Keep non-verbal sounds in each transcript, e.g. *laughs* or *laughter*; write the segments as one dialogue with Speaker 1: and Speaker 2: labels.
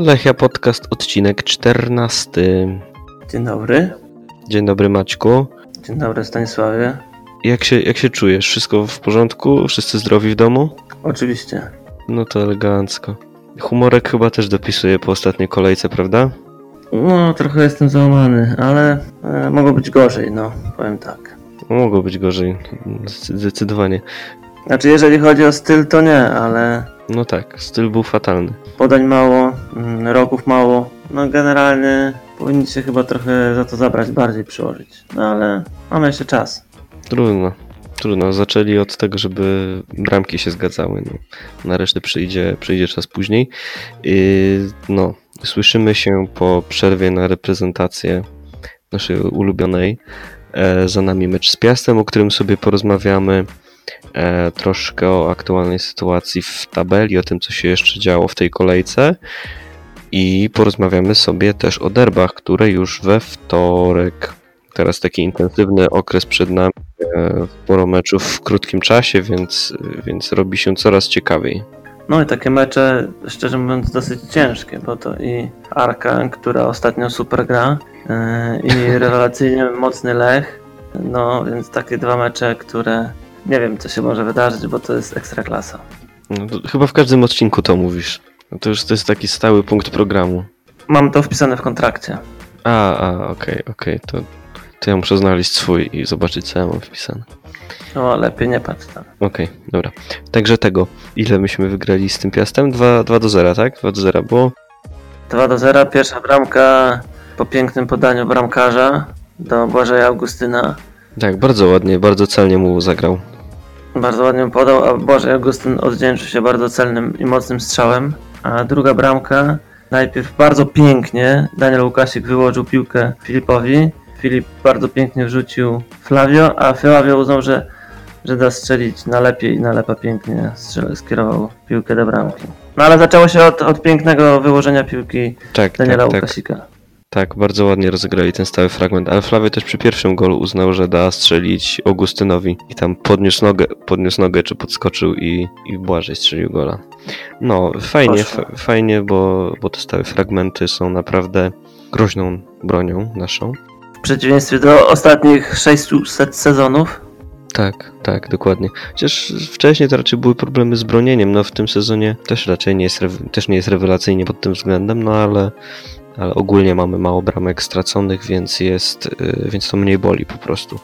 Speaker 1: Lechia Podcast, odcinek 14.
Speaker 2: Dzień dobry.
Speaker 1: Dzień dobry Maćku.
Speaker 2: Dzień dobry Stanisławie.
Speaker 1: Jak się, jak się czujesz? Wszystko w porządku? Wszyscy zdrowi w domu?
Speaker 2: Oczywiście.
Speaker 1: No to elegancko. Humorek chyba też dopisuje po ostatniej kolejce, prawda?
Speaker 2: No, trochę jestem załamany, ale e, mogło być gorzej, no, powiem tak.
Speaker 1: Mogło być gorzej, zdecydowanie.
Speaker 2: Znaczy, jeżeli chodzi o styl, to nie, ale
Speaker 1: No tak, styl był fatalny.
Speaker 2: podań mało, mm, roków mało. No, generalnie powinni się chyba trochę za to zabrać, bardziej przyłożyć. No, ale mamy jeszcze czas.
Speaker 1: Trudno. Trudno. Zaczęli od tego, żeby bramki się zgadzały. No. Na resztę przyjdzie, przyjdzie czas później. Yy, no, słyszymy się po przerwie na reprezentację naszej ulubionej. E, za nami mecz z Piastem, o którym sobie porozmawiamy. E, troszkę o aktualnej sytuacji w tabeli, o tym, co się jeszcze działo w tej kolejce. I porozmawiamy sobie też o derbach, które już we wtorek. Teraz taki intensywny okres przed nami, e, sporo meczów w krótkim czasie, więc, więc robi się coraz ciekawiej.
Speaker 2: No i takie mecze, szczerze mówiąc, dosyć ciężkie, bo to i Arka, która ostatnio super gra, e, i *laughs* rewelacyjnie mocny Lech. No więc takie dwa mecze, które nie wiem, co się może wydarzyć, bo to jest ekstra klasa.
Speaker 1: No, chyba w każdym odcinku to mówisz. No to już to jest taki stały punkt programu.
Speaker 2: Mam to wpisane w kontrakcie.
Speaker 1: A, a, okej, okej, to, to ja muszę znaleźć swój i zobaczyć, co ja mam wpisane.
Speaker 2: O, lepiej nie patrz tam.
Speaker 1: Okej, dobra. Także tego, ile myśmy wygrali z tym Piastem? 2, 2 do 0, tak? 2 do 0 było?
Speaker 2: 2 do 0, pierwsza bramka po pięknym podaniu bramkarza do Błażeja Augustyna.
Speaker 1: Tak, bardzo ładnie, bardzo celnie mu zagrał.
Speaker 2: Bardzo ładnie mu podał, a Błażej Augustyn odwdzięczył się bardzo celnym i mocnym strzałem. A druga bramka, najpierw bardzo pięknie Daniel Łukasik wyłożył piłkę Filipowi. Filip bardzo pięknie wrzucił Flavio, a Flavio uznał, że, że da strzelić na lepiej i nalepa pięknie strzel, skierował piłkę do bramki. No ale zaczęło się od, od pięknego wyłożenia piłki
Speaker 1: Tak,
Speaker 2: Daniela
Speaker 1: tak, tak.
Speaker 2: Łukasika.
Speaker 1: Tak, bardzo ładnie rozegrali ten stały fragment, ale Flavio też przy pierwszym golu uznał, że da strzelić Augustynowi i tam podniósł nogę, podniósł nogę czy podskoczył i, i Błażej strzelił gola. No, fajnie, fajnie, bo, bo te stałe fragmenty są naprawdę groźną bronią naszą.
Speaker 2: W przeciwieństwie do ostatnich 600 sezonów.
Speaker 1: Tak, tak, dokładnie. Chociaż wcześniej to raczej były problemy z bronieniem, no w tym sezonie też raczej nie jest, też nie jest rewelacyjnie pod tym względem, no ale, ale ogólnie mamy mało bramek straconych, więc jest, y, więc to mniej boli po prostu.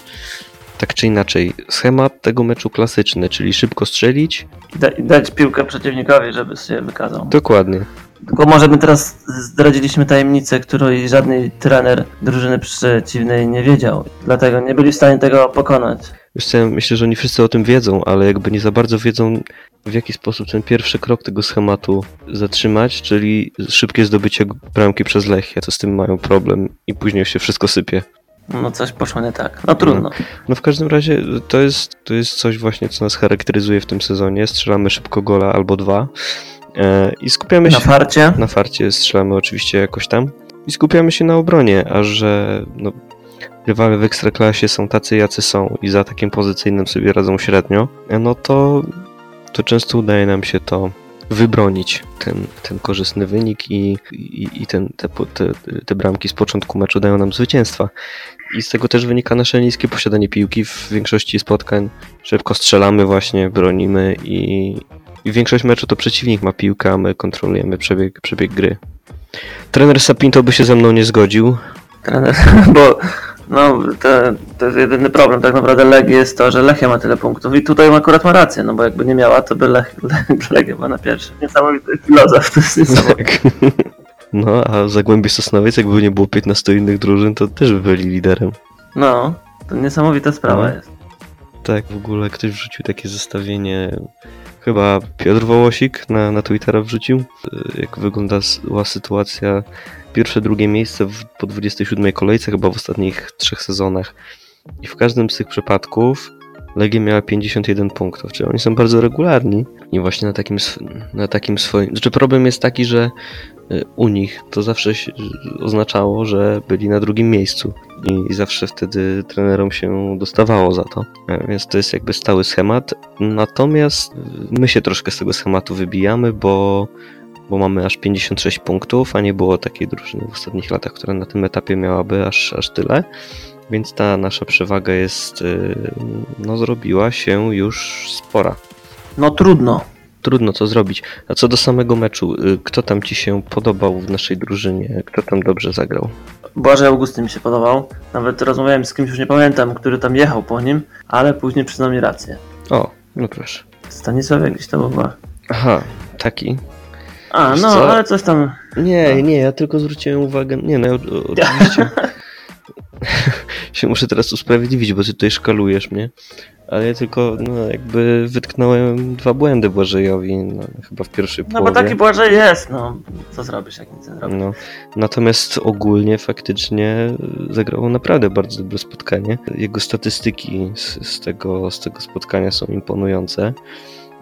Speaker 1: Tak czy inaczej, schemat tego meczu klasyczny, czyli szybko strzelić.
Speaker 2: i Da, i dać piłkę przeciwnikowi, żeby się wykazał.
Speaker 1: Dokładnie.
Speaker 2: Tylko może my teraz zdradziliśmy tajemnicę, której żadny trener drużyny przeciwnej nie wiedział. Dlatego nie byli w stanie tego pokonać.
Speaker 1: Wiesz myślę, że oni wszyscy o tym wiedzą, ale jakby nie za bardzo wiedzą, w jaki sposób ten pierwszy krok tego schematu zatrzymać, czyli szybkie zdobycie bramki przez Lechia, to z tym mają problem i później się wszystko sypie.
Speaker 2: No coś poszło nie tak. No trudno.
Speaker 1: No w każdym razie to jest, to jest coś właśnie, co nas charakteryzuje w tym sezonie. Strzelamy szybko gola albo dwa e, i skupiamy
Speaker 2: Na
Speaker 1: się...
Speaker 2: farcie.
Speaker 1: Na farcie strzelamy oczywiście jakoś tam i skupiamy się na obronie, a że no, rywale w Ekstraklasie są tacy, jacy są i za atakiem pozycyjnym sobie radzą średnio, no to, to często udaje nam się to wybronić, ten, ten korzystny wynik i, i, i ten, te, te, te bramki z początku meczu dają nam zwycięstwa. I z tego też wynika nasze niskie posiadanie piłki w większości spotkań. Szybko strzelamy właśnie, bronimy i, i większość meczu to przeciwnik ma piłkę, a my kontrolujemy przebieg, przebieg gry. Trener Sapinto by się ze mną nie zgodził. *laughs*
Speaker 2: Bo no, to, to jest jedyny problem. Tak naprawdę Legii jest to, że Lechia ma tyle punktów i tutaj akurat ma rację, no bo jakby nie miała, to by Lech, *laughs* Legia była na pierwszy. Niesamowity filozof, to jest niesamowite.
Speaker 1: Tak. *laughs* No, a Zagłębie Sosnowiec, jakby nie było 15 innych drużyn, to też by byli liderem.
Speaker 2: No, to niesamowita sprawa
Speaker 1: No.
Speaker 2: jest.
Speaker 1: Tak, w ogóle ktoś wrzucił takie zestawienie. Chyba Piotr Wołosik na, na Twittera wrzucił, y, jak wyglądała sytuacja. Pierwsze, drugie miejsce w, po 27 kolejce, chyba w ostatnich trzech sezonach. I w każdym z tych przypadków Legia miała 51 punktów, czyli oni są bardzo regularni. I właśnie na takim, na takim swoim. Znaczy, problem jest taki, że y, u nich to zawsze oznaczało, że byli na drugim miejscu i zawsze wtedy trenerom się dostawało za to. E, Więc to jest jakby stały schemat. Natomiast my się troszkę z tego schematu wybijamy, bo bo mamy aż 56 punktów, a nie było takiej drużyny w ostatnich latach, która na tym etapie miałaby aż, aż tyle. Więc ta nasza przewaga jest, y, no zrobiła się już spora.
Speaker 2: No trudno.
Speaker 1: Trudno co zrobić. A co do samego meczu, y, kto tam ci się podobał w naszej drużynie? Kto tam dobrze zagrał?
Speaker 2: Błażej Augustyn mi się podobał. Nawet rozmawiałem z kimś, już nie pamiętam, który tam jechał po nim, ale później przyznał mi rację.
Speaker 1: O, no proszę.
Speaker 2: Stanisław jakiś to był chyba.
Speaker 1: Aha, taki.
Speaker 2: A,
Speaker 1: Wiesz
Speaker 2: no,
Speaker 1: co?
Speaker 2: ale coś tam.
Speaker 1: Nie,
Speaker 2: No.
Speaker 1: nie, ja tylko zwróciłem uwagę. Nie, no, oczywiście. *laughs* *laughs* się muszę teraz usprawiedliwić, bo ty tutaj szkalujesz mnie. Ale ja tylko, no, jakby wytknąłem dwa błędy Błażejowi, no, chyba w pierwszej
Speaker 2: No
Speaker 1: połowie.
Speaker 2: bo taki Błażej jest, no. Co zrobisz, jak nic nie zrobisz?
Speaker 1: No, natomiast ogólnie faktycznie zagrało naprawdę bardzo dobre spotkanie. Jego statystyki z, z, tego, z tego spotkania są imponujące.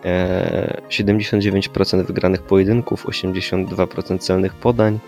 Speaker 1: E, 79% wygranych pojedynków, 82% celnych podań,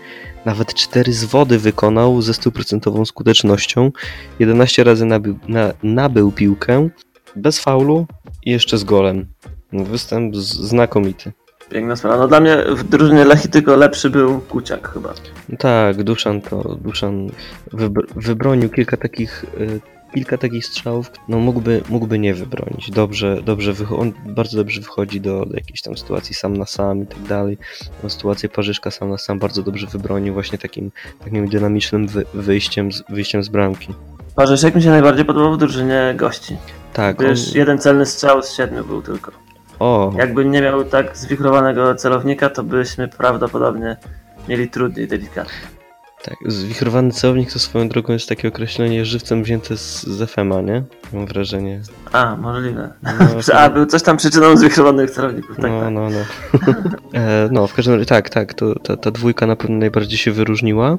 Speaker 1: nawet 4 z wody wykonał ze 100% skutecznością, 11 razy nabył, na, nabył piłkę bez faulu i jeszcze z golem. Występ z, znakomity.
Speaker 2: Piękna sprawa. No dla mnie w drużynie Lechi tylko lepszy był Kuciak chyba.
Speaker 1: Tak, Duszan to Duszan wybr- wybronił kilka takich y, kilka takich strzałów, no mógłby, mógłby nie wybronić. Dobrze, dobrze on bardzo dobrze wychodzi do, do jakiejś tam sytuacji sam na sam i tak dalej. No, sytuację Parzyszka sam na sam bardzo dobrze wybronił właśnie takim, takim dynamicznym wy- wyjściem, z, wyjściem z bramki.
Speaker 2: Parzeszek mi się najbardziej podobał w drużynie gości.
Speaker 1: Tak, on,
Speaker 2: Wiesz, jeden celny strzał z siedmiu był tylko.
Speaker 1: o,
Speaker 2: Jakby nie miał tak zwichrowanego celownika, to byśmy prawdopodobnie mieli trudniej delikatnie.
Speaker 1: Tak, zwichrowany celownik to swoją drogą jest takie określenie żywcem wzięte z, z FM-a, nie? Mam wrażenie.
Speaker 2: A, możliwe.
Speaker 1: No, *laughs*
Speaker 2: A, był coś tam przyczyną zwichrowanych celowników, tak,
Speaker 1: no,
Speaker 2: tak.
Speaker 1: no, no. *laughs* e, no, w każdym razie tak, tak, to, ta, ta dwójka na pewno najbardziej się wyróżniła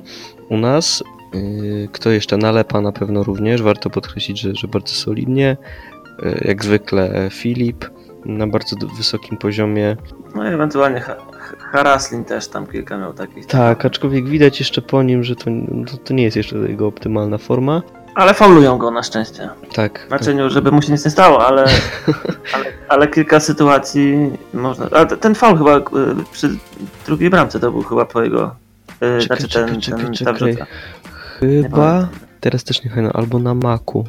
Speaker 1: u nas. Yy, Kto jeszcze? Nalepa na pewno również, warto podkreślić, że, że bardzo solidnie. Yy, Jak zwykle Filip na bardzo wysokim poziomie.
Speaker 2: No i ewentualnie Haraslin też tam kilka miał takich.
Speaker 1: Tak, aczkolwiek widać jeszcze po nim, że to, to, nie jest jeszcze jego optymalna forma.
Speaker 2: Ale faulują go na szczęście.
Speaker 1: Tak,
Speaker 2: Znaczy, nie, żeby mu się nic nie stało, ale, *laughs* ale, ale kilka sytuacji można. Ale te- ten faul chyba y, przy drugiej bramce to był chyba po jego. Y,
Speaker 1: Czekaj,
Speaker 2: znaczy
Speaker 1: czekaj,
Speaker 2: ten,
Speaker 1: czekaj,
Speaker 2: ten,
Speaker 1: czekaj.
Speaker 2: Nie
Speaker 1: chyba, teraz też nie pamiętam, albo na Maku.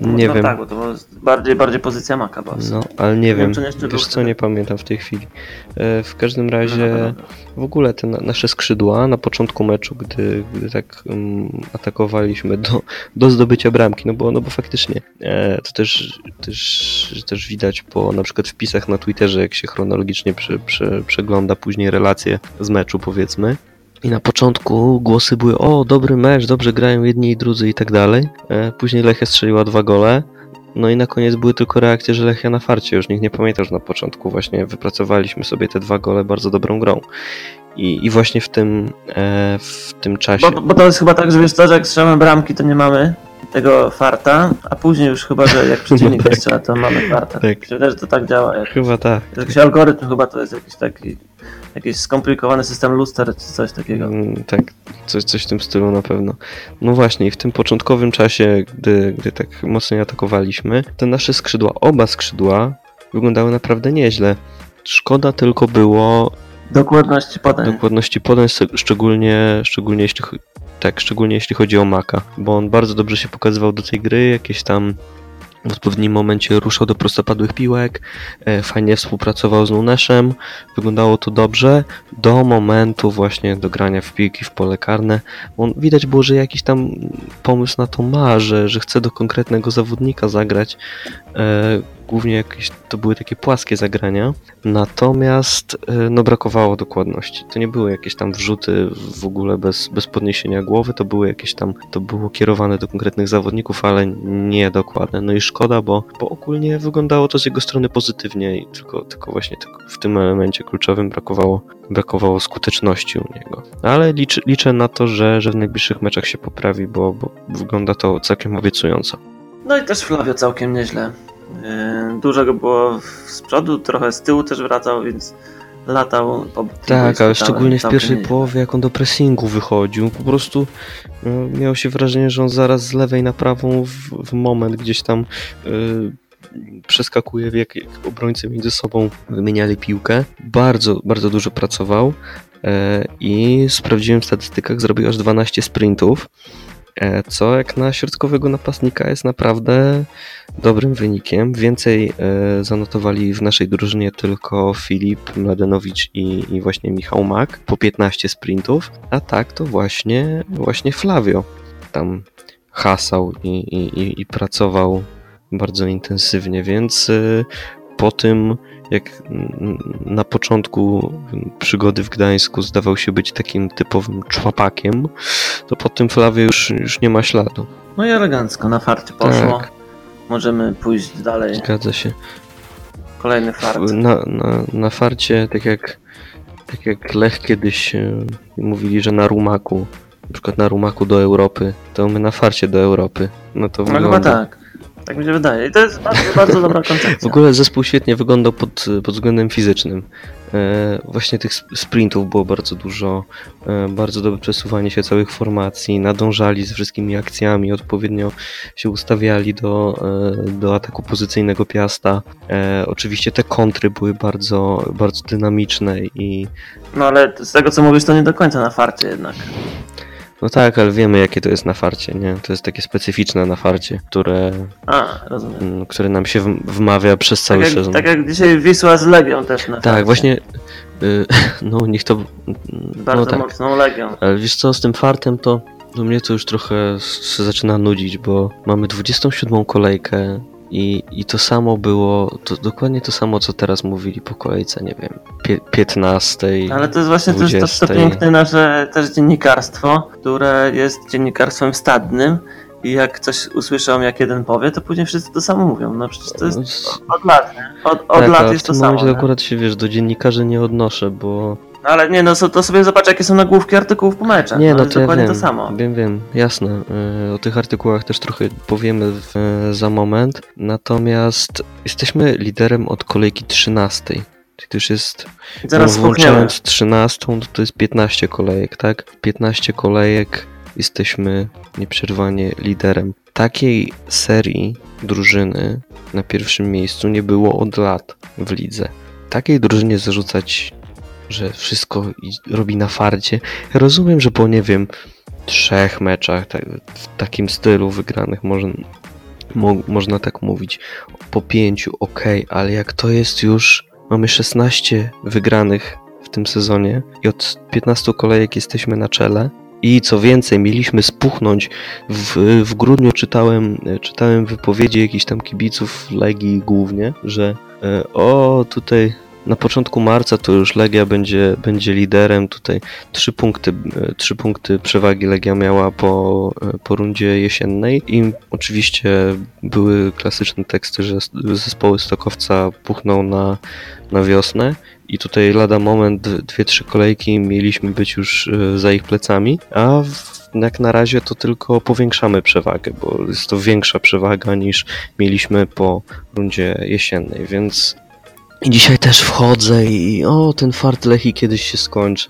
Speaker 1: Nie
Speaker 2: no
Speaker 1: wiem.
Speaker 2: tak, bo to była bardziej, bardziej pozycja Maka była.
Speaker 1: No, ale nie
Speaker 2: Nie wiem,
Speaker 1: wiem, wiesz co,
Speaker 2: wtedy.
Speaker 1: nie pamiętam w tej chwili. E, W każdym
Speaker 2: No,
Speaker 1: razie
Speaker 2: no, no,
Speaker 1: w ogóle te na- nasze skrzydła na początku meczu, gdy, gdy tak um, atakowaliśmy do, do zdobycia bramki, no bo, no bo faktycznie e, to też, też, też widać po na przykład wpisach na Twitterze, jak się chronologicznie prze, prze, przegląda później relacje z meczu powiedzmy. I na początku głosy były, o dobry mecz, dobrze grają jedni i drudzy i tak dalej. E, Później Lechia strzeliła dwa gole, no i na koniec były tylko reakcje, że Lechia na farcie. Już nikt nie pamięta, że na początku właśnie wypracowaliśmy sobie te dwa gole bardzo dobrą grą. I, i właśnie w tym, e, w tym czasie.
Speaker 2: Bo, bo to jest chyba tak, że wiesz co, że jak strzelamy bramki, to nie mamy tego farta, a później już chyba, że jak *laughs* przeciwnik
Speaker 1: No tak.
Speaker 2: strzela, to mamy farta.
Speaker 1: Tak.
Speaker 2: Wydaje, że to tak działa. Jak,
Speaker 1: Chyba tak.
Speaker 2: jakiś algorytm chyba to jest jakiś taki jakiś skomplikowany system luster czy coś takiego.
Speaker 1: Mm, Tak, coś, coś w tym stylu na pewno. No właśnie, i w tym początkowym czasie, gdy, gdy tak mocniej atakowaliśmy, te nasze skrzydła, oba skrzydła, wyglądały naprawdę nieźle. Szkoda tylko było
Speaker 2: Dokładności podań.
Speaker 1: dokładności podań, szcz- szczególnie, szczególnie, jeśli, tak, szczególnie jeśli chodzi o Maka, bo on bardzo dobrze się pokazywał do tej gry, jakieś tam w odpowiednim momencie ruszał do prostopadłych piłek, e, fajnie współpracował z Nuneszem, wyglądało to dobrze, do momentu właśnie do grania w piłki w pole karne. On, widać było, że jakiś tam pomysł na to ma, że, że chce do konkretnego zawodnika zagrać. E, głównie jakieś to były takie płaskie zagrania, natomiast e, no brakowało dokładności. To nie były jakieś tam wrzuty w ogóle bez, bez podniesienia głowy, to były jakieś tam, to było kierowane do konkretnych zawodników, ale nie dokładne. No i szkoda, bo, bo ogólnie wyglądało to z jego strony pozytywnie i tylko, tylko właśnie tylko w tym elemencie kluczowym brakowało, brakowało skuteczności u niego. Ale liczę, liczę na to, że, że w najbliższych meczach się poprawi, bo, bo wygląda to całkiem obiecująco.
Speaker 2: No i też Flavio całkiem nieźle. Yy, Dużo go było z przodu, trochę z tyłu też wracał, więc latał po
Speaker 1: Tak, ale szczególnie w pierwszej połowie, jak on do pressingu wychodził, po prostu no, miało się wrażenie, że on zaraz z lewej na prawą w, w moment gdzieś tam y, przeskakuje w jak, jak obrońcy między sobą wymieniali piłkę. Bardzo, bardzo dużo pracował e, i sprawdziłem w statystykach, zrobił aż 12 sprintów, co jak na środkowego napastnika jest naprawdę dobrym wynikiem. Więcej e, zanotowali w naszej drużynie tylko Filip Mladenowicz i, i właśnie Michał Mak po 15 sprintów, a tak to właśnie, właśnie Flavio tam hasał i, i, i- pracował bardzo intensywnie, więc y, po tym, jak na początku przygody w Gdańsku zdawał się być takim typowym człapakiem, to po tym Flavio już, już nie ma śladu.
Speaker 2: No i elegancko, na farcie poszło.
Speaker 1: Tak.
Speaker 2: Możemy pójść dalej.
Speaker 1: Zgadza się.
Speaker 2: Kolejny fart.
Speaker 1: Na, na, na farcie, tak jak, tak jak Lech kiedyś e, mówili, że na rumaku, na przykład na rumaku do Europy, to my na farcie do Europy. No to
Speaker 2: No chyba
Speaker 1: wygląda.
Speaker 2: tak. Tak mi się wydaje. I to jest bardzo, bardzo dobra
Speaker 1: W
Speaker 2: koncepcja.
Speaker 1: ogóle zespół świetnie wyglądał pod, pod względem fizycznym. E, właśnie tych sp- sprintów było bardzo dużo, e, bardzo dobre przesuwanie się całych formacji, nadążali z wszystkimi akcjami, odpowiednio się ustawiali do, e, do ataku pozycyjnego Piasta. E, oczywiście te kontry były bardzo, bardzo dynamiczne i
Speaker 2: No ale z tego co mówisz, to nie do końca na farcie jednak.
Speaker 1: No tak, ale wiemy jakie to jest na farcie, nie? To jest takie specyficzne na farcie, które,
Speaker 2: A, rozumiem.
Speaker 1: mm, które nam się w- wmawia przez
Speaker 2: Tak
Speaker 1: cały
Speaker 2: jak,
Speaker 1: sezon.
Speaker 2: tak jak dzisiaj Wisła z Legią też na
Speaker 1: Tak,
Speaker 2: farcie.
Speaker 1: właśnie. y, *laughs* No, niech to.
Speaker 2: Bardzo
Speaker 1: no tak.
Speaker 2: mocną Legią.
Speaker 1: Ale wiesz co, z tym fartem to. Do mnie to już trochę się zaczyna nudzić, bo mamy 27 kolejkę i, i to samo było, to dokładnie to samo, co teraz mówili po kolejce, nie wiem, pie, 15.
Speaker 2: Ale to jest właśnie to, jest to, to
Speaker 1: 20.
Speaker 2: piękne nasze też dziennikarstwo, które jest dziennikarstwem stadnym i jak coś usłyszą, jak jeden powie, to później wszyscy to samo mówią. No przecież to jest od lat, nie? Od, od
Speaker 1: tak,
Speaker 2: lat jest
Speaker 1: w
Speaker 2: to
Speaker 1: tym
Speaker 2: samo.
Speaker 1: momencie
Speaker 2: nie?
Speaker 1: akurat się, wiesz, do dziennikarzy nie odnoszę, bo...
Speaker 2: No ale nie, no to sobie zobacz, jakie są nagłówki artykułów po meczach.
Speaker 1: Nie, no
Speaker 2: jest
Speaker 1: to ja
Speaker 2: dokładnie
Speaker 1: wiem,
Speaker 2: to samo.
Speaker 1: wiem, wiem, jasne. y, O tych artykułach też trochę powiemy w, y, za moment. Natomiast jesteśmy liderem od kolejki 13. Czyli to już jest,
Speaker 2: Zaraz
Speaker 1: no, włączając 13, to, to jest 15 kolejek, tak? 15 kolejek jesteśmy nieprzerwanie liderem. Takiej serii drużyny na pierwszym miejscu nie było od lat w lidze. Takiej drużynie zarzucać, że wszystko robi na farcie. Rozumiem, że po nie wiem, trzech meczach tak, w takim stylu wygranych można, mo, można tak mówić. Po pięciu, okej, ale jak to jest już, mamy 16 wygranych w tym sezonie i od 15 kolejek jesteśmy na czele. I co więcej, mieliśmy spuchnąć. W, w grudniu czytałem, czytałem wypowiedzi jakichś tam kibiców Legii głównie, że e, o tutaj na początku marca to już Legia będzie, będzie liderem. Tutaj trzy punkty, e, trzy punkty przewagi Legia miała po, e, po rundzie jesiennej. I oczywiście były klasyczne teksty, że zespoły Stokowca puchną na, na wiosnę. I tutaj lada moment, dwie, trzy kolejki mieliśmy być już e, za ich plecami, a jak na razie to tylko powiększamy przewagę, bo jest to większa przewaga niż mieliśmy po rundzie jesiennej, więc i dzisiaj też wchodzę i o, ten fart Lechi kiedyś się skończy.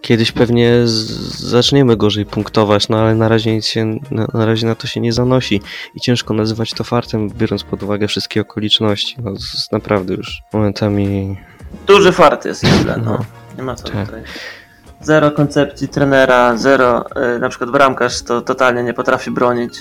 Speaker 1: Kiedyś pewnie zaczniemy gorzej punktować, no ale na razie, nic się, na, na razie na to się nie zanosi i ciężko nazywać to fartem, biorąc pod uwagę wszystkie okoliczności. No, jest naprawdę już momentami
Speaker 2: Duży fart jest tyle, no.
Speaker 1: No.
Speaker 2: Nie ma co
Speaker 1: Tak.
Speaker 2: tutaj. Zero koncepcji trenera, zero, y, na przykład bramkarz to totalnie nie potrafi bronić.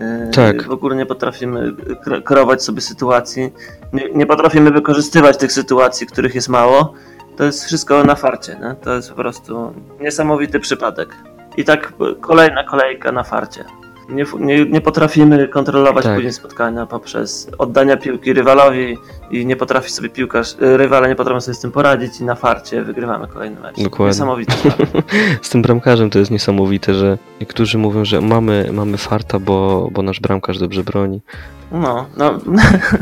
Speaker 2: Y,
Speaker 1: Tak.
Speaker 2: W ogóle nie potrafimy kre- kreować sobie sytuacji. Nie, nie potrafimy wykorzystywać tych sytuacji, których jest mało. To jest wszystko na farcie, nie? To jest po prostu niesamowity przypadek. I tak y, kolejna kolejka na farcie. Nie, nie, nie potrafimy kontrolować
Speaker 1: Tak.
Speaker 2: później spotkania poprzez oddania piłki rywalowi i nie potrafi sobie piłkarz, y, rywale nie potrafią sobie z tym poradzić i na farcie wygrywamy kolejny mecz.
Speaker 1: Dokładnie.
Speaker 2: Niesamowity fart. *laughs*
Speaker 1: Z tym bramkarzem to jest niesamowite, że niektórzy mówią, że mamy, mamy farta, bo, bo nasz bramkarz dobrze broni.
Speaker 2: No, no,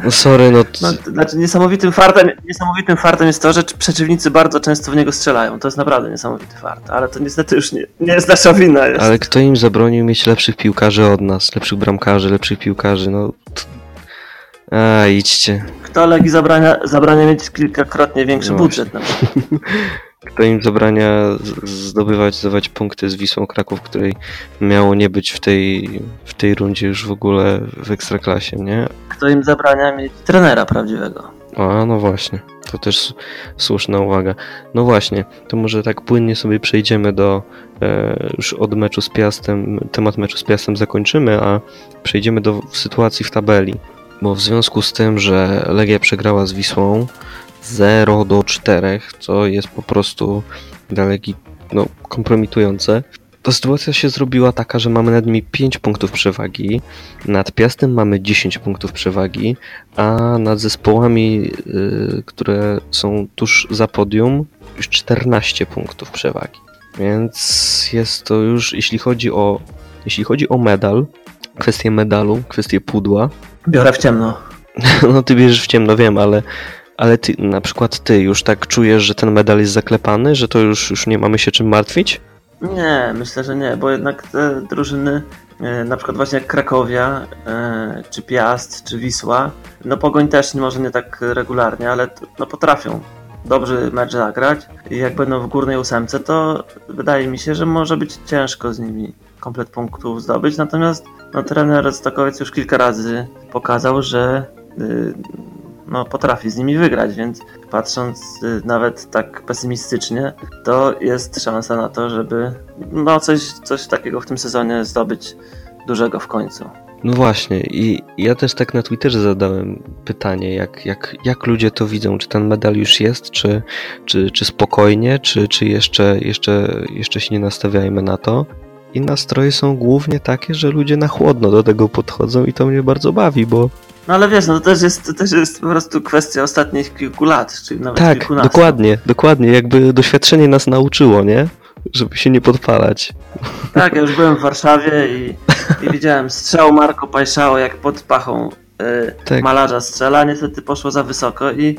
Speaker 1: No sorry, no,
Speaker 2: no znaczy niesamowitym fartem, niesamowitym fartem jest to, że przeciwnicy bardzo często w niego strzelają. To jest naprawdę niesamowity fart, ale to niestety już nie, nie jest nasza wina. Jest.
Speaker 1: ale kto im zabronił mieć lepszych piłkarzy od nas, lepszych bramkarzy, lepszych piłkarzy, no... A, idźcie.
Speaker 2: Kto Legii zabrania, zabrania mieć kilkakrotnie większy
Speaker 1: No
Speaker 2: budżet na przykład. *laughs*
Speaker 1: Kto im zabrania zdobywać, zdobywać punkty z Wisłą Kraków, której miało nie być w tej, w tej rundzie już w ogóle w Ekstraklasie, nie?
Speaker 2: Kto im zabrania mieć trenera prawdziwego?
Speaker 1: A, no właśnie, to też słuszna uwaga. No właśnie, to może tak płynnie sobie przejdziemy do e, już od meczu z Piastem, temat meczu z Piastem zakończymy, a przejdziemy do sytuacji w tabeli. Bo w związku z tym, że Legia przegrała z Wisłą 0 do 4, co jest po prostu dla Legii no, kompromitujące, to sytuacja się zrobiła taka, że mamy nad nimi 5 punktów przewagi, nad Piastem mamy 10 punktów przewagi, a nad zespołami, y, które są tuż za podium, już 14 punktów przewagi. Więc jest to już, jeśli chodzi o, jeśli chodzi o medal, kwestię medalu, kwestię pudła,
Speaker 2: Biorę w ciemno. *laughs*
Speaker 1: no ty bierzesz w ciemno, wiem, ale, ale ty, na przykład ty już tak czujesz, że ten medal jest zaklepany, że to już, już nie mamy się czym martwić?
Speaker 2: Nie, myślę, że nie, bo jednak te drużyny, e, na przykład właśnie jak Krakowia, e, czy Piast, czy Wisła, no Pogoń też może nie tak regularnie, ale no potrafią dobry mecz zagrać i jak będą w górnej ósemce, to wydaje mi się, że może być ciężko z nimi komplet punktów zdobyć, natomiast no, trener Stokowiec już kilka razy pokazał, że y, no, potrafi z nimi wygrać, więc patrząc y, nawet tak pesymistycznie, to jest szansa na to, żeby no coś, coś takiego w tym sezonie zdobyć dużego w końcu.
Speaker 1: No właśnie, i ja też tak na Twitterze zadałem pytanie, jak, jak, jak ludzie to widzą, czy ten medal już jest, czy, czy, czy spokojnie, czy, czy jeszcze, jeszcze, jeszcze się nie nastawiajmy na to. I nastroje są głównie takie, że ludzie na chłodno do tego podchodzą i to mnie bardzo bawi, bo
Speaker 2: No ale wiesz, no to też jest, to też jest po prostu kwestia ostatnich kilku lat, czyli nawet
Speaker 1: tak,
Speaker 2: kilkunastu.
Speaker 1: dokładnie, dokładnie, jakby doświadczenie nas nauczyło, nie? Żeby się nie podpalać.
Speaker 2: Tak, ja już byłem w Warszawie i, i widziałem strzał Marko Pajszao jak pod pachą y,
Speaker 1: Tak.
Speaker 2: malarza strzela, niestety poszło za wysoko i,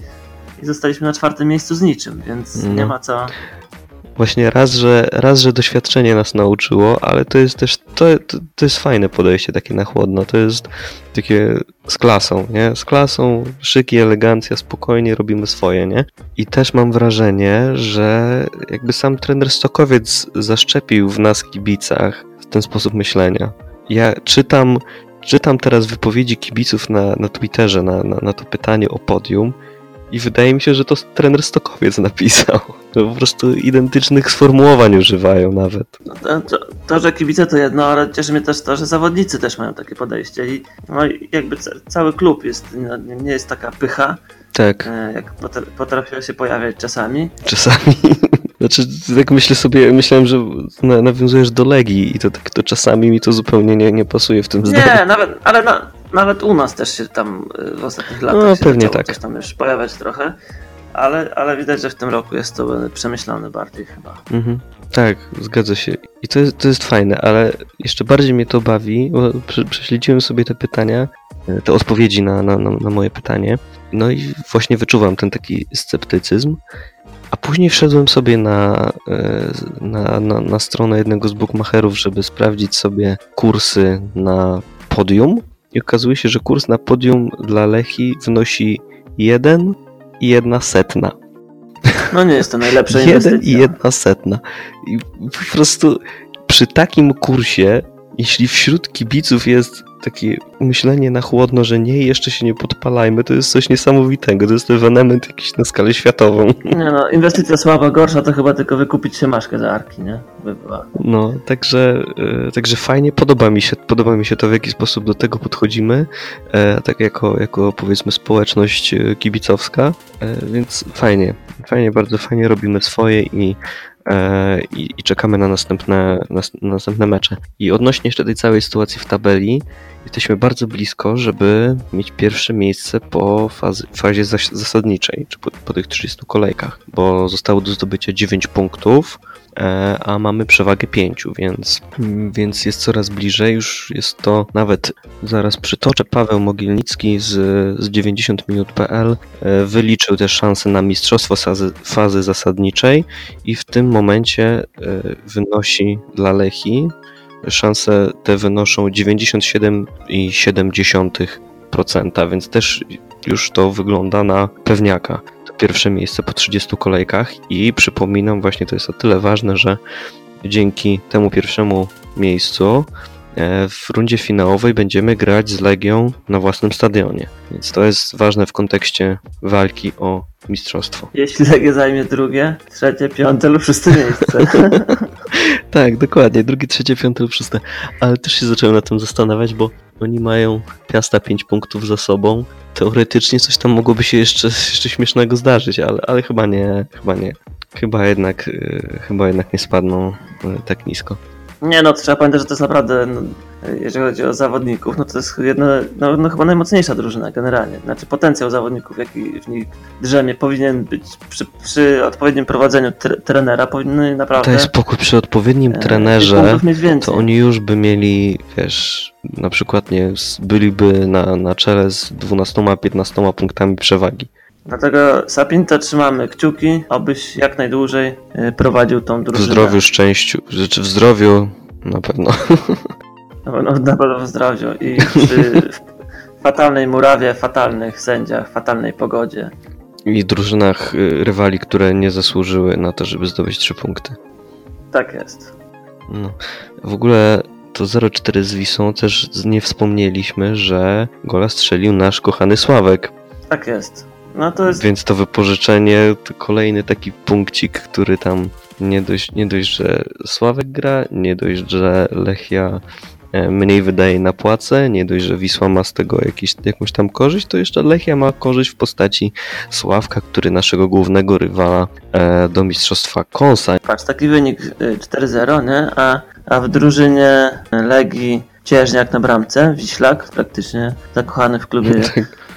Speaker 2: i zostaliśmy na czwartym miejscu z niczym, więc
Speaker 1: No.
Speaker 2: nie ma co.
Speaker 1: Właśnie raz że, raz, że doświadczenie nas nauczyło, ale to jest też, to, to, jest fajne podejście takie na chłodno, to jest takie z klasą, nie? Z klasą, szyki, elegancja, spokojnie robimy swoje, nie? I też mam wrażenie, że jakby sam trener Stokowiec zaszczepił w nas kibicach ten sposób myślenia. Ja czytam, czytam teraz wypowiedzi kibiców na, na Twitterze na, na, na to pytanie o podium i wydaje mi się, że to trener Stokowiec napisał. Po prostu identycznych sformułowań używają nawet.
Speaker 2: No, to, to, to, że kibice to jedno, ale cieszy mnie też to, że zawodnicy też mają takie podejście i no, jakby ca, cały klub jest, no, nie jest taka pycha,
Speaker 1: Tak,
Speaker 2: e, jak potra- potrafiła się pojawiać czasami.
Speaker 1: czasami. *laughs* Znaczy, tak myślę sobie, myślałem, że na, nawiązujesz do Legii i to tak to czasami mi to zupełnie nie, nie pasuje w tym zdaniu.
Speaker 2: Nie, nawet, ale na, nawet u nas też się tam y, w ostatnich latach
Speaker 1: No, pewnie tak.
Speaker 2: coś tam już pojawiać trochę, ale, ale widać, że w tym roku jest to przemyślane bardziej chyba.
Speaker 1: Mhm. Tak, zgadza się. I to jest, to jest fajne, ale jeszcze bardziej mnie to bawi, bo prze- prześledziłem sobie te pytania, e, te odpowiedzi na, na, na, na moje pytanie. No i właśnie wyczuwam ten taki sceptycyzm. A później wszedłem sobie na, e, na, na, na stronę jednego z bookmacherów, żeby sprawdzić sobie kursy na podium. I okazuje się, że kurs na podium dla Lechi wynosi 1 i 1 setna.
Speaker 2: No nie jest to najlepsza inwestycja.
Speaker 1: i jedna setna. I po prostu przy takim kursie, jeśli wśród kibiców jest takie myślenie na chłodno, że nie, jeszcze się nie podpalajmy, to jest coś niesamowitego. To jest ewenement jakiś na skalę światową.
Speaker 2: Nie no, inwestycja słaba, gorsza to chyba tylko wykupić się maszkę za arki, nie? By.
Speaker 1: No, także, e, także fajnie, podoba mi się, podoba mi się to, w jaki sposób do tego podchodzimy, e, tak jako, jako powiedzmy społeczność e, kibicowska, więc fajnie, fajnie, bardzo fajnie robimy swoje i, i, i czekamy na następne, nas, na następne mecze. I odnośnie jeszcze tej całej sytuacji w tabeli, jesteśmy bardzo blisko, żeby mieć pierwsze miejsce po fazie zas- zasadniczej, czy po, po tych 30 kolejkach, bo zostało do zdobycia 9 punktów, e, a mamy przewagę 5, więc, więc jest coraz bliżej. Już jest to nawet zaraz przytoczę. Paweł Mogilnicki z, z 90minut.pl e, wyliczył też szanse na mistrzostwo fazy, fazy zasadniczej i w tym momencie e, wynosi dla Lechi szanse te wynoszą 97,7%. 2%, więc też już to wygląda na pewniaka. To pierwsze miejsce po 30 kolejkach i przypominam, właśnie to jest o tyle ważne, że dzięki temu pierwszemu miejscu w rundzie finałowej będziemy grać z Legią na własnym stadionie. Więc to jest ważne w kontekście walki o mistrzostwo.
Speaker 2: Jeśli Legia zajmie drugie, trzecie, piąte lub szóste miejsce. *laughs*
Speaker 1: Tak, dokładnie. Drugie, trzecie, piąte lub szóste. Ale też się zacząłem na tym zastanawiać, bo oni mają Piasta 5 punktów za sobą. Teoretycznie coś tam mogłoby się jeszcze, jeszcze śmiesznego zdarzyć, ale, ale chyba nie, chyba nie. Chyba jednak, yy, chyba jednak nie spadną yy, tak nisko.
Speaker 2: Nie no, trzeba pamiętać, że to jest naprawdę, no, jeżeli chodzi o zawodników, no to jest jedna, no, no chyba najmocniejsza drużyna generalnie. Znaczy potencjał zawodników, jaki w nich drzemie, powinien być przy, przy odpowiednim prowadzeniu tre, trenera, powinny naprawdę...
Speaker 1: To jest spokój przy odpowiednim
Speaker 2: e,
Speaker 1: trenerze. To oni już by mieli, wiesz, na przykład nie, byliby na, na czele z 12-15 punktami przewagi.
Speaker 2: Dlatego Sapinta trzymamy kciuki, abyś jak najdłużej e, prowadził tą
Speaker 1: W
Speaker 2: drużynę.
Speaker 1: zdrowiu, szczęściu, rzeczy w zdrowiu na pewno.
Speaker 2: No, no, na pewno w zdrowiu i przy *laughs* fatalnej murawie, fatalnych sędziach, fatalnej pogodzie.
Speaker 1: I drużynach y, rywali, które nie zasłużyły na to, żeby zdobyć 3 punkty.
Speaker 2: Tak jest.
Speaker 1: No. W ogóle to 0-4 z Wisą też nie wspomnieliśmy, że gola strzelił nasz kochany Sławek.
Speaker 2: Tak jest. No to jest
Speaker 1: Więc to wypożyczenie to kolejny taki punkcik, który tam nie dość, nie dość, że Sławek gra, nie dość, że Lechia e, mniej wydaje na płace, nie dość, że Wisła ma z tego jakiś, jakąś tam korzyść, to jeszcze Lechia ma korzyść w postaci Sławka, który naszego głównego rywala e, do mistrzostwa kąsa.
Speaker 2: Patrz, taki wynik y, 4-0, nie? A, a w drużynie Legii Cieżniak na bramce, Wiślak praktycznie zakochany w klubie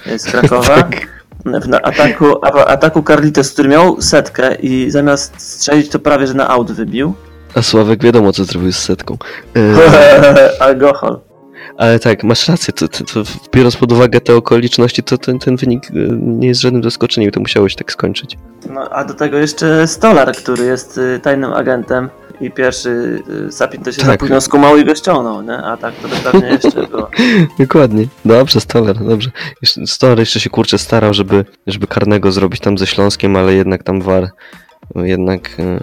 Speaker 2: y, *laughs* z Krakowa. *laughs* W ataku, ataku Carlitos, który miał setkę i zamiast strzelić to prawie, że na aut wybił.
Speaker 1: A Sławek wiadomo, co zrobił z setką. E, *laughs*
Speaker 2: Alkohol.
Speaker 1: ale tak, masz rację, to, to, to biorąc pod uwagę te okoliczności, to ten, ten wynik e, nie jest żadnym zaskoczeniem, to musiało się tak skończyć.
Speaker 2: No, a do tego jeszcze Stolar, który jest y, tajnym agentem i pierwszy y, Sapin to się
Speaker 1: Tak.
Speaker 2: za późno skumał i go ściągnął, nie? A tak to pewnie *laughs* jeszcze było.
Speaker 1: Dokładnie. Dobrze, Stolar, dobrze. Stolar jeszcze się kurczę starał, żeby, żeby karnego zrobić tam ze Śląskiem, ale jednak tam war no, jednak e,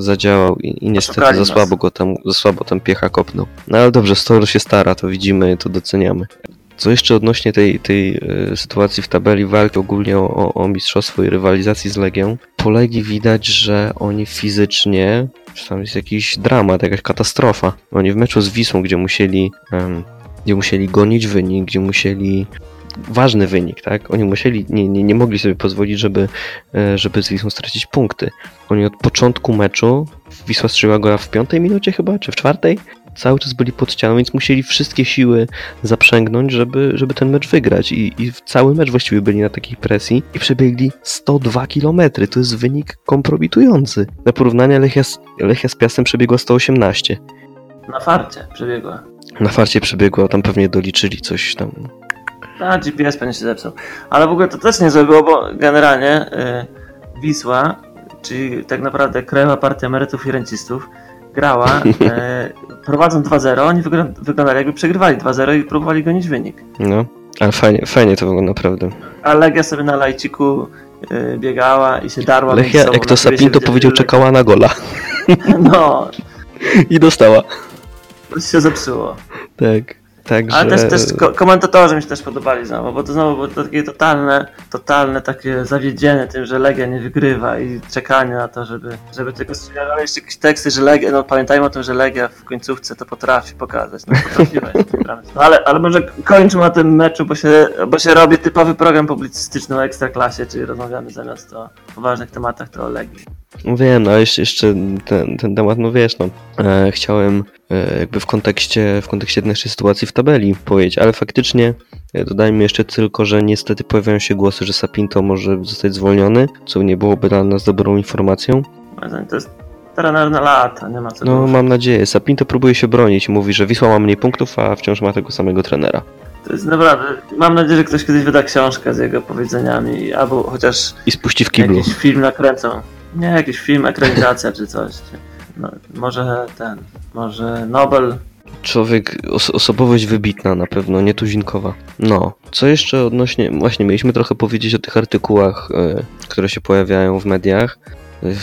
Speaker 1: zadziałał i, i niestety
Speaker 2: Oszukali
Speaker 1: za
Speaker 2: nas.
Speaker 1: słabo go tam, za słabo tam piecha kopnął. No ale dobrze, Stolar się stara, to widzimy, to doceniamy. Co jeszcze odnośnie tej, tej e, sytuacji w tabeli walki ogólnie o, o, mistrzostwo i rywalizacji z Legią, po Legii widać, że oni fizycznie, że tam jest jakiś dramat, jakaś katastrofa. Oni w meczu z Wisłą, gdzie musieli, em, gdzie musieli gonić wynik, gdzie musieli ważny wynik, tak? Oni musieli, nie, nie, nie mogli sobie pozwolić, żeby, e, żeby z Wisłą stracić punkty. Oni od początku meczu, Wisła strzeliła gola w piątej minucie chyba, czy w czwartej, cały czas byli pod ścianą, więc musieli wszystkie siły zaprzęgnąć, żeby, żeby ten mecz wygrać. I, I cały mecz właściwie byli na takiej presji i przebiegli 102 km. To jest wynik kompromitujący. Na porównanie Lechia z, Lechia z Piastem przebiegła 118.
Speaker 2: Na farcie przebiegła.
Speaker 1: Na farcie przebiegła, tam pewnie doliczyli coś tam.
Speaker 2: A GPS pewnie się zepsuł. Ale w ogóle to też nie było, bo generalnie y, Wisła, czyli tak naprawdę Krajowa Partia Emerytów i Rencistów, grała y, prowadząc 2-0, oni wyglądali jakby przegrywali 2-0 i próbowali gonić wynik.
Speaker 1: No, ale fajnie, fajnie to było naprawdę.
Speaker 2: A Legia sobie na lajciku y, biegała i się darła
Speaker 1: Lechia,
Speaker 2: sobą,
Speaker 1: jak to Sapinto powiedział, czekała na gola. *laughs*
Speaker 2: No,
Speaker 1: I dostała.
Speaker 2: to się zepsuło.
Speaker 1: Tak, także...
Speaker 2: Ale też, też ko- komentatorzy mi się też podobali znowu, bo to znowu było takie totalne, totalne takie zawiedzienie tym, że Legia nie wygrywa i czekanie na to, żeby, żeby tylko strzelać. Ale jeszcze jakieś teksty, że Legia, no pamiętajmy o tym, że Legia w końcówce to potrafi pokazać. No potrafiła *laughs* no, ale, ale może kończmy na tym meczu, bo się, bo się robi typowy program publicystyczny o Ekstraklasie, czyli rozmawiamy zamiast o poważnych tematach, to o Legii.
Speaker 1: No Wiem, no jeszcze, jeszcze ten, ten temat, no wiesz, no, e, chciałem jakby w kontekście, w kontekście naszej sytuacji w tabeli powiedzieć, ale faktycznie e, dodajmy jeszcze tylko, że niestety pojawiają się głosy, że Sapinto może zostać zwolniony, co nie byłoby dla nas dobrą informacją.
Speaker 2: To jest trener na lata, nie ma co
Speaker 1: No mam nadzieję, Sapinto próbuje się bronić mówi, że Wisła ma mniej punktów, a wciąż ma tego samego trenera.
Speaker 2: To jest naprawdę. Mam nadzieję, że ktoś kiedyś wyda książkę z jego powiedzeniami, albo chociaż
Speaker 1: I spuści w kiblu.
Speaker 2: jakiś film nakręcą. Nie, jakiś film, ekranizacja czy coś. Czy, no, może ten, może Nobel
Speaker 1: człowiek, os osobowość wybitna na pewno, nietuzinkowa. No, co jeszcze odnośnie, właśnie mieliśmy trochę powiedzieć o tych artykułach, e, które się pojawiają w mediach. Ech,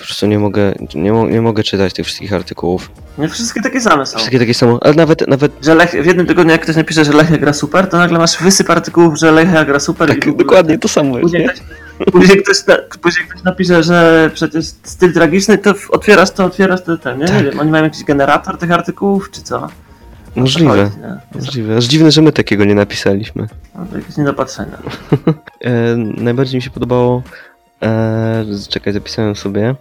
Speaker 1: Po prostu nie mogę, nie, mo nie mogę czytać tych wszystkich artykułów.
Speaker 2: Nie wszystkie takie same są.
Speaker 1: Wszystkie takie samo, ale nawet, nawet
Speaker 2: Że Lech, w jednym tygodniu jak ktoś napisze, że Lechia gra super, to nagle masz wysyp artykułów, że Lechia gra super i
Speaker 1: tak,
Speaker 2: ogóle-
Speaker 1: dokładnie to samo jest, nie?
Speaker 2: Później, ktoś na, później ktoś napisze, że przecież styl tragiczny, to otwierasz to, otwierasz to, ten, nie?
Speaker 1: Tak.
Speaker 2: nie wiem, oni mają jakiś generator tych artykułów, czy co?
Speaker 1: Możliwe,
Speaker 2: chodzi, nie?
Speaker 1: możliwe. Aż dziwne, że my takiego nie napisaliśmy.
Speaker 2: No, to jakieś niedopatrzenia. *laughs*
Speaker 1: E, najbardziej mi się podobało. E, czekaj, zapisałem sobie.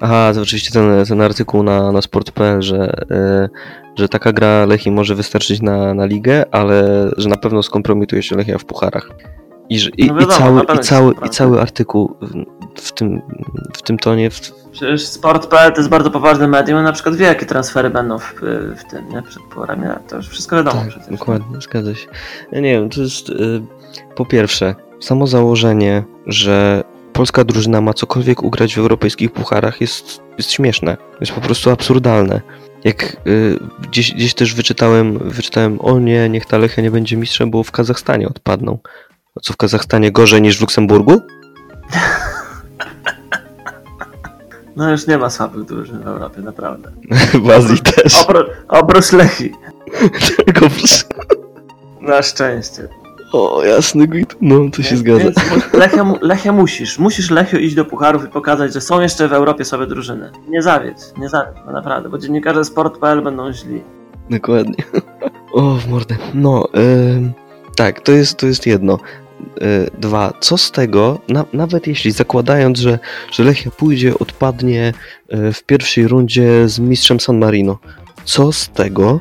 Speaker 1: Aha, to oczywiście ten, ten artykuł na, na sport.pl, że, e, że taka gra Lechi może wystarczyć na, na ligę, ale że na pewno skompromituje się Lechia w pucharach. I, i,
Speaker 2: No wiadomo,
Speaker 1: i, cały, i, cały, I cały artykuł w, tym, w tym tonie. W,
Speaker 2: Przecież Sport.pl to jest bardzo poważne medium, na przykład wie, jakie transfery będą w, w tym, nie? Przed porami, to już wszystko wiadomo
Speaker 1: tak,
Speaker 2: przecież.
Speaker 1: dokładnie, zgadza się. Ja nie wiem, to jest e, po pierwsze samo założenie, że polska drużyna ma cokolwiek ugrać w europejskich pucharach jest, jest śmieszne. Jest po prostu absurdalne. Jak y, gdzieś, gdzieś też wyczytałem, wyczytałem, o nie, niech ta Lechia nie będzie mistrzem, bo w Kazachstanie odpadną. Co w Kazachstanie gorzej niż w Luksemburgu? *laughs*
Speaker 2: No już nie ma słabych drużyn w Europie, naprawdę. *laughs*
Speaker 1: w Azji też.
Speaker 2: Opro, oprócz Lechi, *laughs*
Speaker 1: Tylko
Speaker 2: na szczęście.
Speaker 1: O, jasny gwint. No, to się
Speaker 2: Więc-
Speaker 1: zgadza.
Speaker 2: Więc Lechia, Lechia musisz. Musisz Lechio iść do pucharów i pokazać, że są jeszcze w Europie słabe drużyny. Nie zawiedź, nie zawiedź, no naprawdę, bo dziennikarze sport.pl będą źli.
Speaker 1: Dokładnie. O, w mordę. No, ym, tak, to jest, to jest jedno. Dwa, co z tego, na, nawet jeśli zakładając, że, że Lechia pójdzie, odpadnie y, w pierwszej rundzie z mistrzem San Marino, co z tego,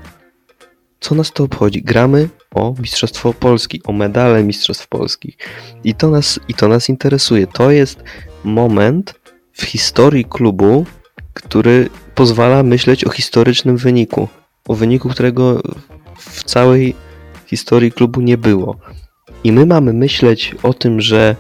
Speaker 1: co nas to obchodzi? Gramy o Mistrzostwo Polski, o medale Mistrzostw Polskich. I to nas, i to nas interesuje. To jest moment w historii klubu, który pozwala myśleć o historycznym wyniku o wyniku, którego w całej historii klubu nie było. I my mamy myśleć o tym, że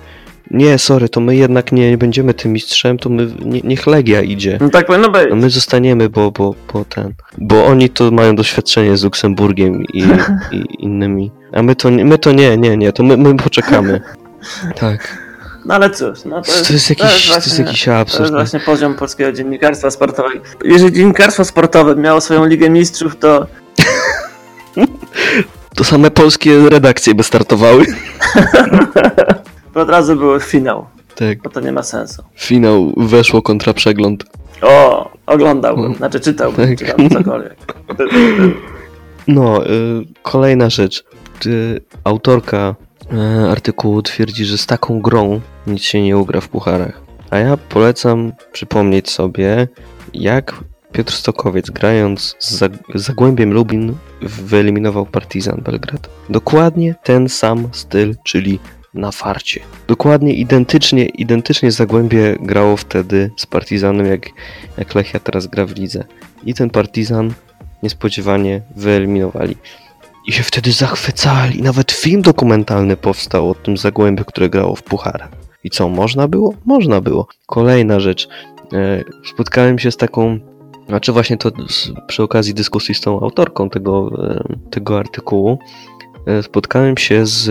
Speaker 1: nie, sorry, to my jednak nie będziemy tym mistrzem, to my, nie, niech Legia idzie.
Speaker 2: No tak powinno być.
Speaker 1: No my zostaniemy, bo, bo, bo ten. Bo oni to mają doświadczenie z Luksemburgiem i, *laughs* i innymi. A my to, nie- my to nie, nie, nie, to my, my poczekamy. *laughs* Tak.
Speaker 2: No ale cóż, no to jest,
Speaker 1: To jest jakiś, to jest
Speaker 2: właśnie-
Speaker 1: jakiś
Speaker 2: to jest
Speaker 1: absurd. no.
Speaker 2: właśnie poziom polskiego dziennikarstwa sportowego. Jeżeli dziennikarstwo sportowe miało swoją Ligę Mistrzów, to *laughs*
Speaker 1: To same polskie redakcje by startowały. *laughs*
Speaker 2: to od razu był finał,
Speaker 1: Tak.
Speaker 2: bo to nie ma sensu.
Speaker 1: Finał weszło kontra przegląd.
Speaker 2: O, oglądałbym,
Speaker 1: Mm.
Speaker 2: znaczy czytałbym,
Speaker 1: Tak.
Speaker 2: czy tam cokolwiek. *laughs*
Speaker 1: No, y, kolejna rzecz. Ty, autorka y, artykułu twierdzi, że z taką grą nic się nie ugra w pucharach. A ja polecam przypomnieć sobie, jak Piotr Stokowiec grając z Zag- Zagłębiem Lubin wyeliminował Partizan Belgrad. Dokładnie ten sam styl, czyli na farcie. Dokładnie identycznie, identycznie Zagłębie grało wtedy z Partizanem, jak, jak Lechia teraz gra w lidze. I ten Partizan niespodziewanie wyeliminowali. I się wtedy zachwycali. Nawet film dokumentalny powstał o tym Zagłębiu, które grało w pucharach. I co, można było? Można było. Kolejna rzecz. E, spotkałem się z taką, znaczy właśnie to przy okazji dyskusji z tą autorką tego, e, tego artykułu, e, spotkałem się z,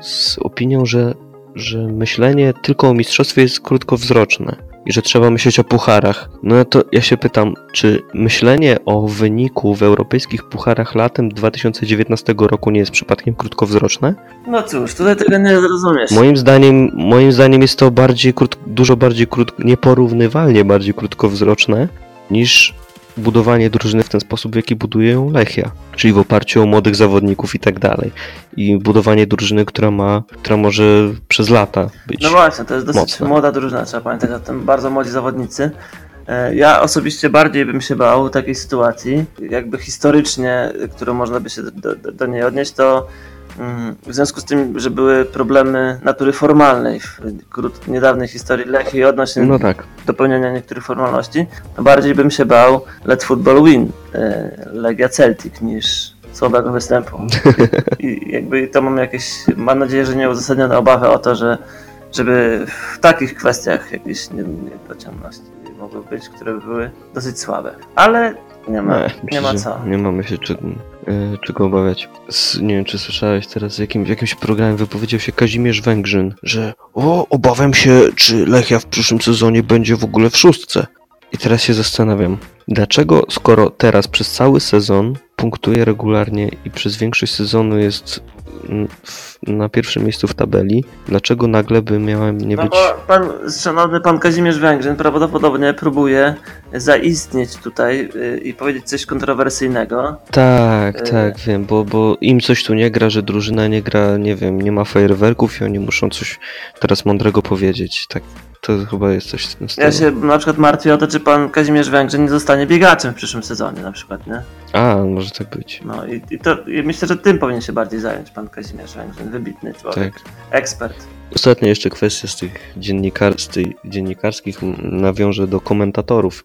Speaker 1: z opinią, że, że myślenie tylko o mistrzostwie jest krótkowzroczne i że trzeba myśleć o pucharach. No to ja się pytam, czy myślenie o wyniku w europejskich pucharach latem 2019 roku nie jest przypadkiem krótkowzroczne?
Speaker 2: No cóż, tutaj tego nie zrozumiesz.
Speaker 1: Moim zdaniem, moim zdaniem jest to bardziej krót, dużo bardziej krót, nieporównywalnie bardziej krótkowzroczne niż budowanie drużyny w ten sposób, w jaki buduje ją Lechia, czyli w oparciu o młodych zawodników i tak dalej. I budowanie drużyny, która ma, która może przez lata być.
Speaker 2: No właśnie, to jest dosyć
Speaker 1: mocne.
Speaker 2: młoda drużyna, trzeba pamiętać o tym, bardzo młodzi zawodnicy. E, Ja osobiście bardziej bym się bał takiej sytuacji, jakby historycznie, którą można by się do, do, do niej odnieść, to w związku z tym, że były problemy natury formalnej w niedawnej historii Lechii odnośnie
Speaker 1: No tak.
Speaker 2: dopełniania niektórych formalności, to bardziej bym się bał Let Football Win, e, Legia Celtic, niż słabego występu. *laughs* I jakby to mam jakieś, mam nadzieję, że nieuzasadnione obawy o to, że żeby w takich kwestiach jakieś niedociągności mogły być, które by były dosyć słabe. Ale Nie ma,
Speaker 1: Nie,
Speaker 2: nie
Speaker 1: myślę,
Speaker 2: ma co.
Speaker 1: Nie mamy się e, czego obawiać. S, nie wiem, czy słyszałeś teraz, jakim, w jakimś programie wypowiedział się Kazimierz Węgrzyn, że o, obawiam się, czy Lechia w przyszłym sezonie będzie w ogóle w szóstce. I teraz się zastanawiam, dlaczego skoro teraz przez cały sezon punktuje regularnie i przez większość sezonu jest mm, w, na pierwszym miejscu w tabeli, dlaczego nagle by miała nie
Speaker 2: No
Speaker 1: być...
Speaker 2: bo pan, szanowny pan Kazimierz Węgrzyn prawdopodobnie próbuje zaistnieć tutaj y, i powiedzieć coś kontrowersyjnego.
Speaker 1: Tak,
Speaker 2: E.
Speaker 1: tak, wiem, bo, bo im coś tu nie gra, że drużyna nie gra, nie wiem, nie ma fajerwerków i oni muszą coś teraz mądrego powiedzieć. Tak, to chyba jest coś stylu.
Speaker 2: Ja się na przykład martwię o to, czy pan Kazimierz Węgrzyn nie zostanie biegaczem w przyszłym sezonie na przykład, nie?
Speaker 1: A, może tak być.
Speaker 2: No i, i to i myślę, że tym powinien się bardziej zająć pan Kazimierz Węgrzyn, wybitny człowiek,
Speaker 1: Tak.
Speaker 2: ekspert.
Speaker 1: Ostatnia jeszcze kwestia z tych, dziennikar, z tych dziennikarskich m, nawiążę do komentatorów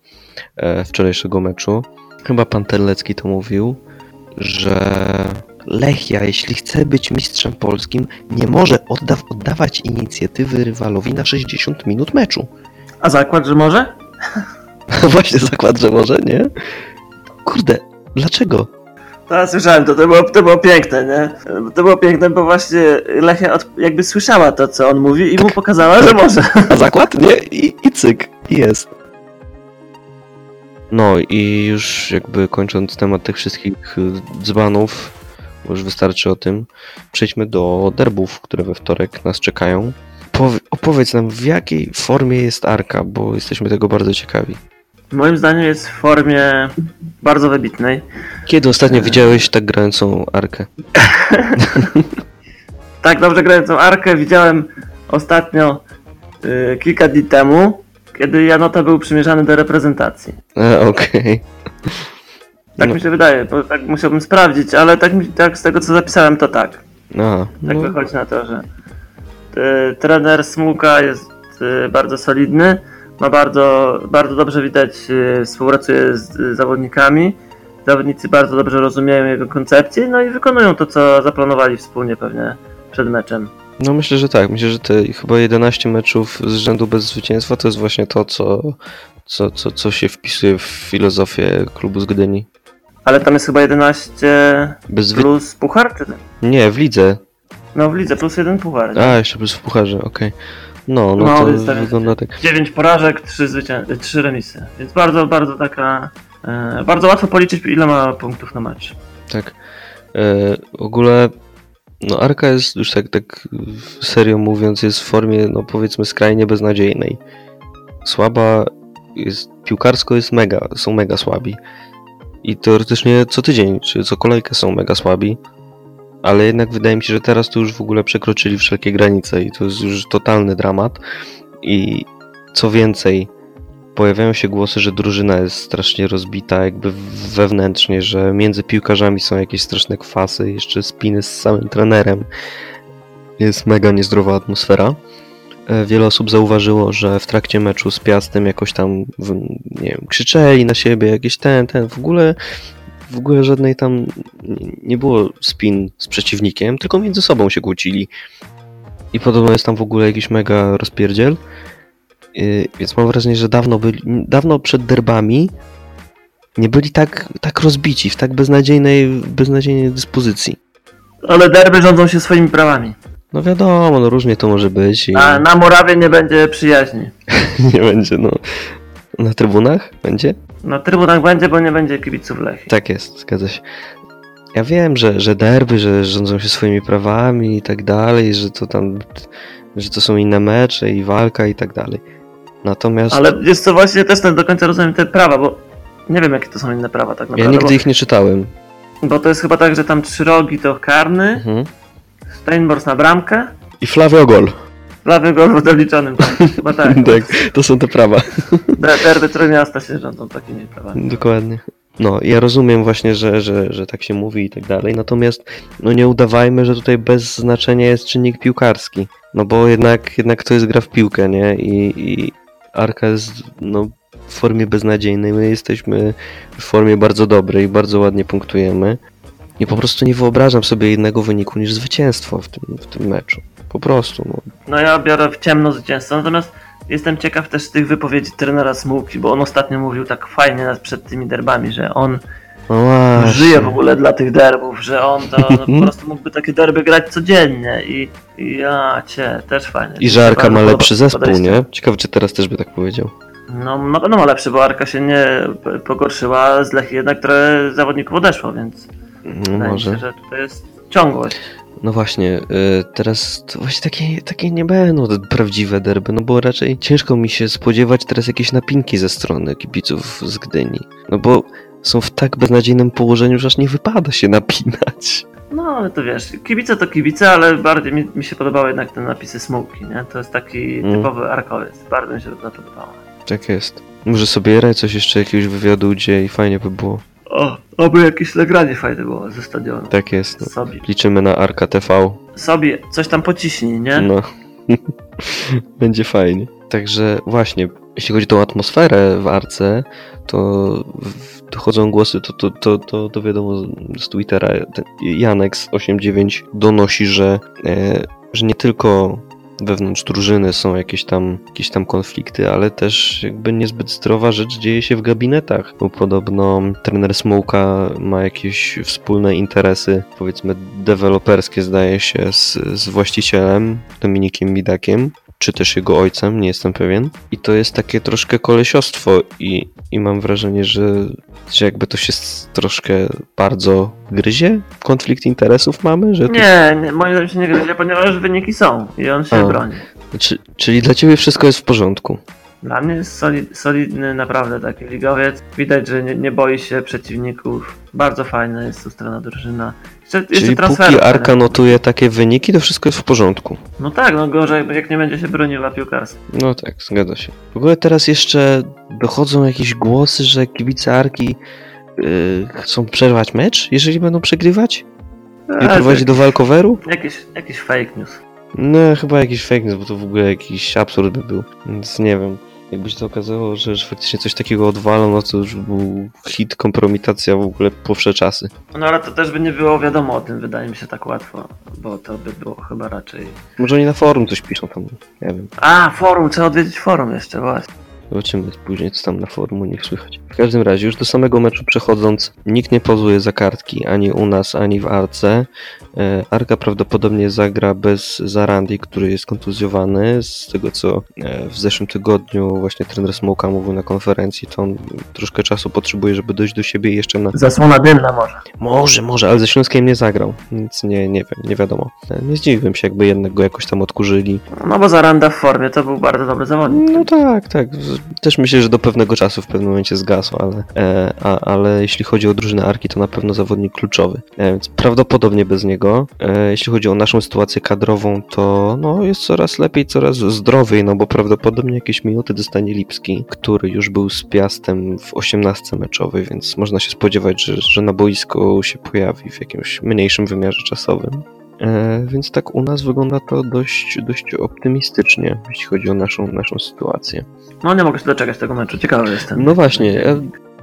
Speaker 1: e, wczorajszego meczu. Chyba pan Terlecki to mówił, że Lechia, jeśli chce być mistrzem polskim, nie może odda- oddawać inicjatywy rywalowi na 60 minut meczu.
Speaker 2: A zakład, że może? *laughs*
Speaker 1: Właśnie zakład, że może, nie? Kurde, dlaczego?
Speaker 2: Tak, słyszałem to, to było, to było piękne, nie? To było piękne, bo właśnie Lechia od, jakby słyszała to, co on mówi i mu pokazała, że może.
Speaker 1: A zakład? Nie? I, i cyk, i jest. No i już jakby kończąc temat tych wszystkich y, dzbanów, bo już wystarczy o tym, przejdźmy do derbów, które we wtorek nas czekają. Powie- opowiedz nam, w jakiej formie jest Arka, bo jesteśmy tego bardzo ciekawi.
Speaker 2: Moim zdaniem jest w formie bardzo wybitnej.
Speaker 1: Kiedy ostatnio widziałeś tak grającą Arkę? *laughs*
Speaker 2: Tak dobrze grającą Arkę widziałem ostatnio y, kilka dni temu, kiedy Janota był przymierzany do reprezentacji.
Speaker 1: E, Okej.
Speaker 2: Tak
Speaker 1: No.
Speaker 2: mi się wydaje, bo tak musiałbym sprawdzić, ale tak, mi- tak z tego co zapisałem to tak.
Speaker 1: A,
Speaker 2: Tak
Speaker 1: no,
Speaker 2: wychodzi na to, że y, trener Smułka jest y, bardzo solidny, ma bardzo, bardzo dobrze widać, y, współpracuje z y, zawodnikami. Zawodnicy bardzo dobrze rozumieją jego koncepcję, no i wykonują to, co zaplanowali wspólnie pewnie przed meczem.
Speaker 1: no myślę, że tak. Myślę, że te chyba 11 meczów z rzędu bez zwycięstwa to jest właśnie to, co, co, co, co się wpisuje w filozofię klubu z Gdyni.
Speaker 2: Ale tam jest chyba 11
Speaker 1: Bez
Speaker 2: plus puchar, czy
Speaker 1: Nie, w lidze.
Speaker 2: No w lidze plus jeden puchar.
Speaker 1: A, jeszcze plus w pucharze, okej. No, no,
Speaker 2: No,
Speaker 1: to
Speaker 2: więc tam jest-
Speaker 1: wygląda tak.
Speaker 2: 9 porażek, 3, zwycię- 3 remisy. Więc bardzo, bardzo taka. E, bardzo łatwo policzyć, ile ma punktów na mecz.
Speaker 1: tak. E, w ogóle, no Arka jest już tak, tak serio mówiąc, jest w formie, no powiedzmy, skrajnie beznadziejnej. Słaba jest, piłkarsko jest mega, są mega słabi. I teoretycznie co tydzień, czy co kolejkę są mega słabi. Ale jednak wydaje mi się, że teraz to już w ogóle przekroczyli wszelkie granice i to jest już totalny dramat. I co więcej, pojawiają się głosy, że drużyna jest strasznie rozbita, jakby wewnętrznie, że między piłkarzami są jakieś straszne kwasy, jeszcze spiny z samym trenerem. Jest mega niezdrowa atmosfera. E, Wiele osób zauważyło, że w trakcie meczu z Piastem jakoś tam, nie wiem, krzyczeli na siebie, jakieś ten, ten, w ogóle w ogóle żadnej tam nie- było spin z przeciwnikiem, tylko między sobą się kłócili. I podobno jest tam w ogóle jakiś mega rozpierdziel. Yy, Więc mam wrażenie, że dawno byli, dawno przed derbami nie byli tak, tak rozbici, w tak beznadziejnej, beznadziejnej dyspozycji.
Speaker 2: Ale derby rządzą się swoimi prawami.
Speaker 1: No wiadomo, no różnie to może być i
Speaker 2: A na Morawie nie będzie przyjaźni. *laughs*
Speaker 1: nie będzie, no. Na trybunach będzie?
Speaker 2: Na trybunach będzie, bo nie będzie kibiców Lechii.
Speaker 1: Tak jest, zgadza się. Ja wiem, że, że derby, że rządzą się swoimi prawami i tak dalej, że to tam, że to są inne mecze i walka i tak dalej. Natomiast
Speaker 2: Ale jest to właśnie też nie do końca rozumiem te prawa, bo nie wiem jakie to są inne prawa tak
Speaker 1: ja
Speaker 2: naprawdę.
Speaker 1: nigdy ich nie czytałem.
Speaker 2: bo, bo to jest chyba tak, że tam trzy rogi to karny,
Speaker 1: Mhm.
Speaker 2: Steinbors na bramkę,
Speaker 1: I Flavio Gol.
Speaker 2: Prawy gol w doliczonym. Tak, *laughs* chyba tak.
Speaker 1: tak, to są te prawa.
Speaker 2: De- Derby Trójmiasta się rządzą takimi prawami.
Speaker 1: Dokładnie. No, ja rozumiem właśnie, że, że, że tak się mówi i tak dalej, natomiast no nie udawajmy, że tutaj bez znaczenia jest czynnik piłkarski. No bo jednak, jednak to jest gra w piłkę, nie? I, i Arka jest no, w formie beznadziejnej, my jesteśmy w formie bardzo dobrej, bardzo ładnie punktujemy. I po prostu nie wyobrażam sobie innego wyniku niż zwycięstwo w tym, w tym meczu. Po prostu, no.
Speaker 2: No ja biorę w ciemno zwycięstwo, natomiast Jestem ciekaw też tych wypowiedzi trenera Smułki, bo on ostatnio mówił tak fajnie przed tymi derbami, że on
Speaker 1: No
Speaker 2: żyje w ogóle dla tych derbów, że on to no, po *laughs* prostu mógłby takie derby grać codziennie i, i ja cię, też fajnie.
Speaker 1: I że Arka ma lepszy zespół,
Speaker 2: podejście.
Speaker 1: nie? Ciekawe, czy teraz też by tak powiedział.
Speaker 2: No na pewno ma lepszy, bo Arka się nie pogorszyła, z Lechy jednak trochę zawodników odeszło, więc
Speaker 1: No
Speaker 2: wydaje mi
Speaker 1: może.
Speaker 2: się, że to jest ciągłość.
Speaker 1: No właśnie, y, teraz to właśnie takie, takie nie będą te prawdziwe derby, no bo raczej ciężko mi się spodziewać teraz jakieś napinki ze strony kibiców z Gdyni. No bo są w tak beznadziejnym położeniu, że aż nie wypada się napinać.
Speaker 2: No ale to wiesz, kibice to kibice, ale bardziej mi, mi się podobały jednak te napisy Smułki, nie? To jest taki
Speaker 1: Mm.
Speaker 2: typowy arkowiec, bardzo mi się to podobało.
Speaker 1: Tak jest. Może sobie raj coś jeszcze jakiegoś wywiadu udzie i fajnie by było.
Speaker 2: O, oby jakieś nagranie fajne było ze stadionu.
Speaker 1: Tak jest. No.
Speaker 2: Sobie.
Speaker 1: Liczymy na Arka TV.
Speaker 2: Sobie coś tam pociśnij, nie?
Speaker 1: No. *laughs* Będzie fajnie. Także właśnie, jeśli chodzi o tą atmosferę w Arce, to dochodzą głosy, to, to, to, to, to wiadomo z Twittera, ten Janex89 donosi, że, e, że nie tylko wewnątrz drużyny są jakieś tam, jakieś tam konflikty, ale też jakby niezbyt zdrowa rzecz dzieje się w gabinetach, bo podobno trener Smoka ma jakieś wspólne interesy, powiedzmy deweloperskie zdaje się, z, z właścicielem Dominikiem Bidakiem, czy też jego ojcem, nie jestem pewien. I to jest takie troszkę kolesiostwo i, i mam wrażenie, że, że jakby to się troszkę bardzo gryzie. Konflikt interesów mamy, że to
Speaker 2: Nie, nie, moim zdaniem się nie gryzie, ponieważ wyniki są i on się
Speaker 1: A.
Speaker 2: broni.
Speaker 1: Czy, czyli dla ciebie wszystko jest w porządku.
Speaker 2: Dla mnie jest solid, solidny naprawdę taki ligowiec. Widać, że nie, nie boi się przeciwników. Bardzo fajna jest ustrona drużyna. Jeszcze, jeszcze
Speaker 1: Czyli
Speaker 2: transfery
Speaker 1: póki
Speaker 2: fajne.
Speaker 1: Arka notuje takie wyniki, to wszystko jest w porządku.
Speaker 2: No tak, no gorzej, jak nie będzie się broniła piłkarska.
Speaker 1: No tak, zgadza się. W ogóle teraz jeszcze dochodzą jakieś głosy, że kibice Arki yy, chcą przerwać mecz, jeżeli będą przegrywać? I
Speaker 2: A,
Speaker 1: prowadzić do walkoveru?
Speaker 2: Jakiś, jakiś fake news.
Speaker 1: No, chyba jakiś fake news, bo to w ogóle jakiś absurd by był. Więc nie wiem. Jakby się to okazało, że, że faktycznie coś takiego odwalą, no to już był hit, kompromitacja w ogóle po wsze czasy.
Speaker 2: No ale to też by nie było wiadomo o tym, wydaje mi się tak łatwo, bo to by było chyba raczej...
Speaker 1: Może oni na forum coś piszą tam, nie wiem.
Speaker 2: A, forum, trzeba odwiedzić forum jeszcze, właśnie.
Speaker 1: Zobaczymy później, co tam na forum u nich słychać. W każdym razie, już do samego meczu przechodząc, nikt nie pozuje za kartki ani u nas, ani w Arce. E, Arka prawdopodobnie zagra bez Zarandi, który jest kontuzjowany. Z tego, co e, w zeszłym tygodniu właśnie trener Smoka mówił na konferencji, to on troszkę czasu potrzebuje, żeby dojść do siebie i jeszcze na...
Speaker 2: Zasłona dymna może.
Speaker 1: Może, może, ale ze Śląskiem nie zagrał, więc nie, nie wiem, nie wiadomo. E, Nie zdziwiłbym się, jakby jednak go jakoś tam odkurzyli.
Speaker 2: No bo Zaranda w formie to był bardzo dobry zawodnik.
Speaker 1: No tak, tak. Też myślę, że do pewnego czasu w pewnym momencie zgasł, ale, e, a, ale jeśli chodzi o drużynę Arki, to na pewno zawodnik kluczowy. E, więc prawdopodobnie bez niego. E, jeśli chodzi o naszą sytuację kadrową, to no, jest coraz lepiej, coraz zdrowiej, no bo prawdopodobnie jakieś minuty dostanie Lipski, który już był z Piastem w 18 meczowej, więc można się spodziewać, że, że na boisku się pojawi w jakimś mniejszym wymiarze czasowym. E, więc tak u nas wygląda to dość, dość optymistycznie, jeśli chodzi o naszą, naszą sytuację.
Speaker 2: No nie mogę się doczekać tego meczu, ciekawy jestem.
Speaker 1: No właśnie, ja,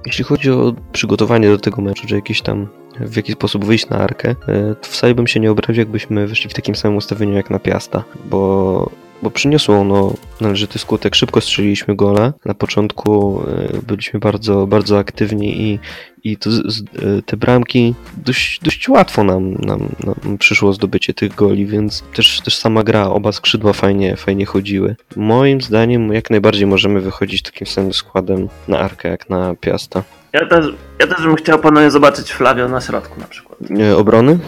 Speaker 1: jeśli chodzi o przygotowanie do tego meczu, czy jakieś tam w jaki sposób wyjść na arkę, e, to wcale bym się nie obraził, jakbyśmy wyszli w takim samym ustawieniu jak na Piasta, bo, bo przyniosło ono należyty skutek. Szybko strzeliliśmy gola. Na początku e, byliśmy bardzo, bardzo aktywni i, i to, z- e, te bramki dość, dość łatwo nam, nam, nam przyszło zdobycie tych goli, więc też, też sama gra, oba skrzydła fajnie, fajnie chodziły. Moim zdaniem jak najbardziej możemy wychodzić takim samym składem na arkę jak na Piasta.
Speaker 2: Ja też, ja też bym chciał ponownie zobaczyć Flavio na środku na przykład.
Speaker 1: E, Obrony?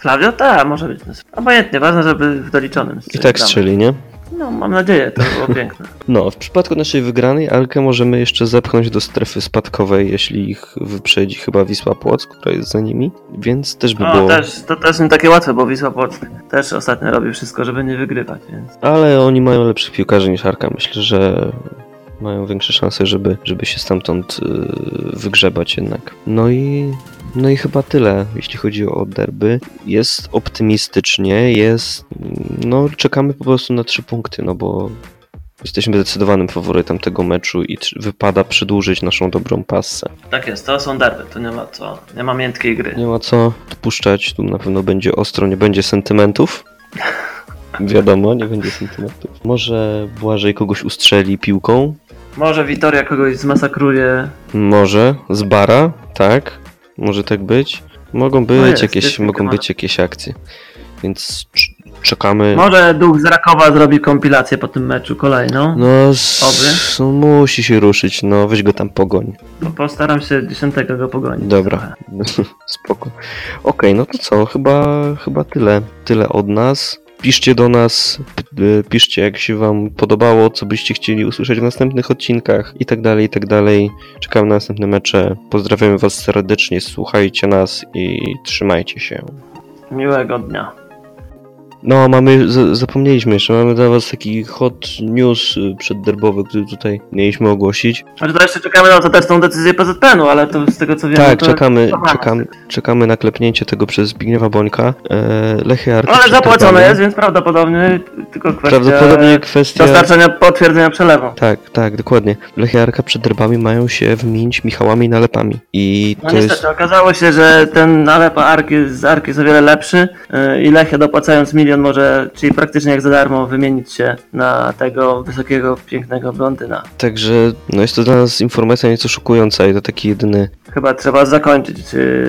Speaker 2: Flavio? Tak, może być. Obojętnie, ważne, żeby w doliczonym
Speaker 1: I tak strzeli, nie?
Speaker 2: No, mam nadzieję, to było *laughs* piękne.
Speaker 1: No, w przypadku naszej wygranej Arkę możemy jeszcze zepchnąć do strefy spadkowej, jeśli ich wyprzedzi chyba Wisła Płock, która jest za nimi, więc też by
Speaker 2: No,
Speaker 1: było...
Speaker 2: też, to też nie takie łatwe, bo Wisła Płock też ostatnio robi wszystko, żeby nie wygrywać, więc...
Speaker 1: Ale oni mają lepszych piłkarzy niż Arka. Myślę, że mają większe szanse, żeby, żeby się stamtąd yy, wygrzebać jednak. No i, no i chyba tyle, jeśli chodzi o derby. Jest optymistycznie, jest... No, czekamy po prostu na trzy punkty, no bo jesteśmy zdecydowanym faworytem tego meczu i wypada przedłużyć naszą dobrą passę.
Speaker 2: Tak jest, to są derby, tu nie ma co, nie ma miętkiej gry.
Speaker 1: Nie ma co odpuszczać, tu na pewno będzie ostro, nie będzie sentymentów. *laughs* Wiadomo, nie będzie sentymentów. Może Błażej kogoś ustrzeli piłką?
Speaker 2: Może Witoria kogoś zmasakruje.
Speaker 1: Może. Z bara? Tak. Może tak być. Mogą być
Speaker 2: No jest,
Speaker 1: jakieś,
Speaker 2: jest
Speaker 1: mogą być jakieś akcje. Więc cz- czekamy.
Speaker 2: Może duch z Rakowa zrobi kompilację po tym meczu kolejną.
Speaker 1: No, s- no, musi się ruszyć, no weź go tam pogoń.
Speaker 2: Bo postaram się dziesiątego go pogonić.
Speaker 1: Dobra, *laughs* spoko. Okej, no to co, chyba, chyba tyle. Tyle od nas. Piszcie do nas, y, piszcie jak się wam podobało, co byście chcieli usłyszeć w następnych odcinkach i tak dalej, i tak dalej. Czekamy na następne mecze. Pozdrawiamy was serdecznie, słuchajcie nas i trzymajcie się.
Speaker 2: Miłego dnia.
Speaker 1: No, mamy, zapomnieliśmy jeszcze, mamy dla was taki hot news y, przedderbowy, który tutaj mieliśmy ogłosić.
Speaker 2: Znaczy to jeszcze czekamy na ostateczną decyzję PZPN-u, ale to z tego co wiem.
Speaker 1: Tak,
Speaker 2: to
Speaker 1: czekamy,
Speaker 2: kochamy.
Speaker 1: czekamy, czekamy na klepnięcie tego przez Zbigniewa Bońka. E, Lechy Arki
Speaker 2: Ale
Speaker 1: przed
Speaker 2: zapłacone jest, więc prawdopodobnie tylko kwestia
Speaker 1: Prawdopodobnie kwestia...
Speaker 2: dostarczenia potwierdzenia przelewu.
Speaker 1: Tak, tak, dokładnie. Lechy Arka przed derbami mają się wymienić Michałami i nalepami. I
Speaker 2: No
Speaker 1: to
Speaker 2: niestety,
Speaker 1: jest...
Speaker 2: okazało się, że ten nalep Arki z Arki jest o wiele lepszy yy, i Lechia dopłacając milion może, czyli praktycznie jak za darmo, wymienić się na tego wysokiego, pięknego blondyna.
Speaker 1: Także no jest to dla nas informacja nieco szokująca i to taki jedyny...
Speaker 2: Chyba trzeba zakończyć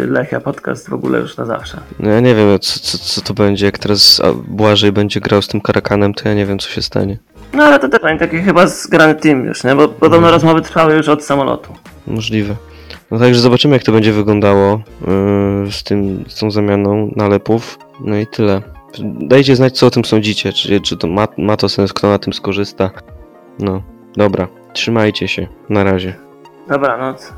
Speaker 2: Lechia podcast w ogóle już na zawsze.
Speaker 1: No ja nie wiem, co, co, co to będzie, jak teraz Błażej będzie grał z tym Karakanem, to ja nie wiem, co się stanie.
Speaker 2: No ale to też taki chyba zgrany team już, nie? Bo podobno rozmowy trwały już od samolotu.
Speaker 1: Możliwe. No także zobaczymy, jak to będzie wyglądało yy, z tym, z tą zamianą nalepów. No i tyle. Dajcie znać, co o tym sądzicie. Czy, czy to ma, ma to sens, kto na tym skorzysta. No, dobra. Trzymajcie się. Na razie.
Speaker 2: Dobranoc.